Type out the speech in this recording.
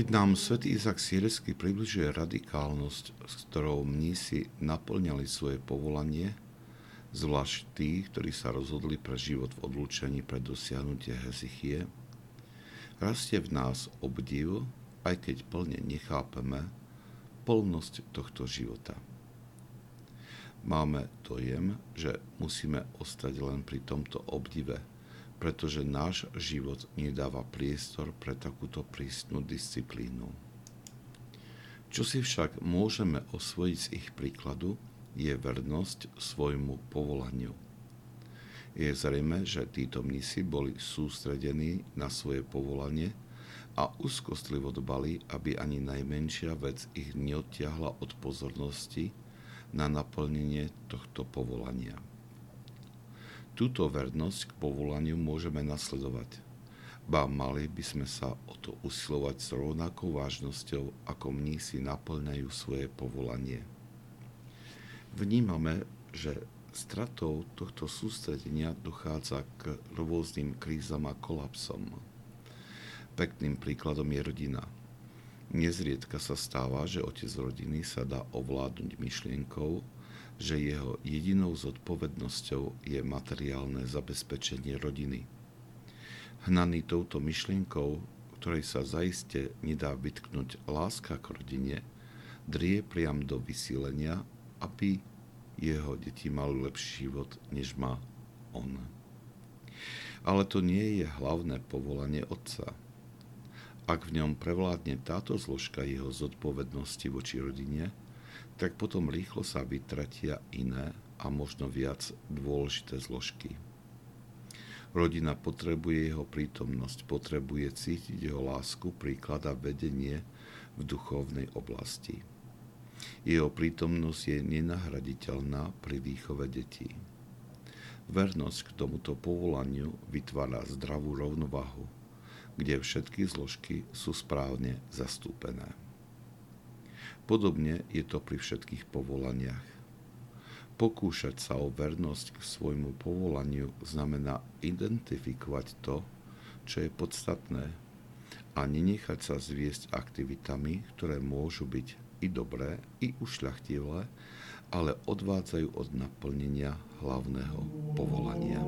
Keď nám svätý Izak Sírsky približuje radikálnosť, s ktorou mnísi naplňali svoje povolanie, zvlášť tí, ktorí sa rozhodli pre život v odlúčení pre dosiahnutie hezichie, rastie v nás obdiv, aj keď plne nechápeme, plnosť tohto života. Máme dojem, že musíme ostať len pri tomto obdive, pretože náš život nedáva priestor pre takúto prísnu disciplínu. Čo si však môžeme osvojiť z ich príkladu, je vernosť svojmu povolaniu. Je zrejme, že títo mnisi boli sústredení na svoje povolanie a úzkostlivo dbali, aby ani najmenšia vec ich neodtiahla od pozornosti na naplnenie tohto povolania. Túto vernosť k povolaniu môžeme nasledovať. Ba mali by sme sa o to usilovať s rovnakou vážnosťou, ako mnísi naplňajú svoje povolanie. Vnímame, že stratou tohto sústredenia dochádza k rôznym krízam a kolapsom. Pekným príkladom je rodina. Nezriedka sa stáva, že otec rodiny sa dá ovládnuť myšlienkou, že jeho jedinou zodpovednosťou je materiálne zabezpečenie rodiny. Hnaný touto myšlienkou, ktorej sa zaiste nedá vytknúť láska k rodine, drie priam do vysílenia, aby jeho deti mali lepší život, než má on. Ale to nie je hlavné povolanie otca. Ak v ňom prevládne táto zložka jeho zodpovednosti voči rodine, tak potom rýchlo sa vytratia iné a možno viac dôležité zložky. Rodina potrebuje jeho prítomnosť, potrebuje cítiť jeho lásku, príklad a vedenie v duchovnej oblasti. Jeho prítomnosť je nenahraditeľná pri výchove detí. Vernosť k tomuto povolaniu vytvára zdravú rovnovahu, kde všetky zložky sú správne zastúpené. Podobne je to pri všetkých povolaniach. Pokúšať sa o vernosť k svojmu povolaniu znamená identifikovať to, čo je podstatné a nenechať sa zviesť aktivitami, ktoré môžu byť i dobré, i ušľachtilé, ale odvádzajú od naplnenia hlavného povolania.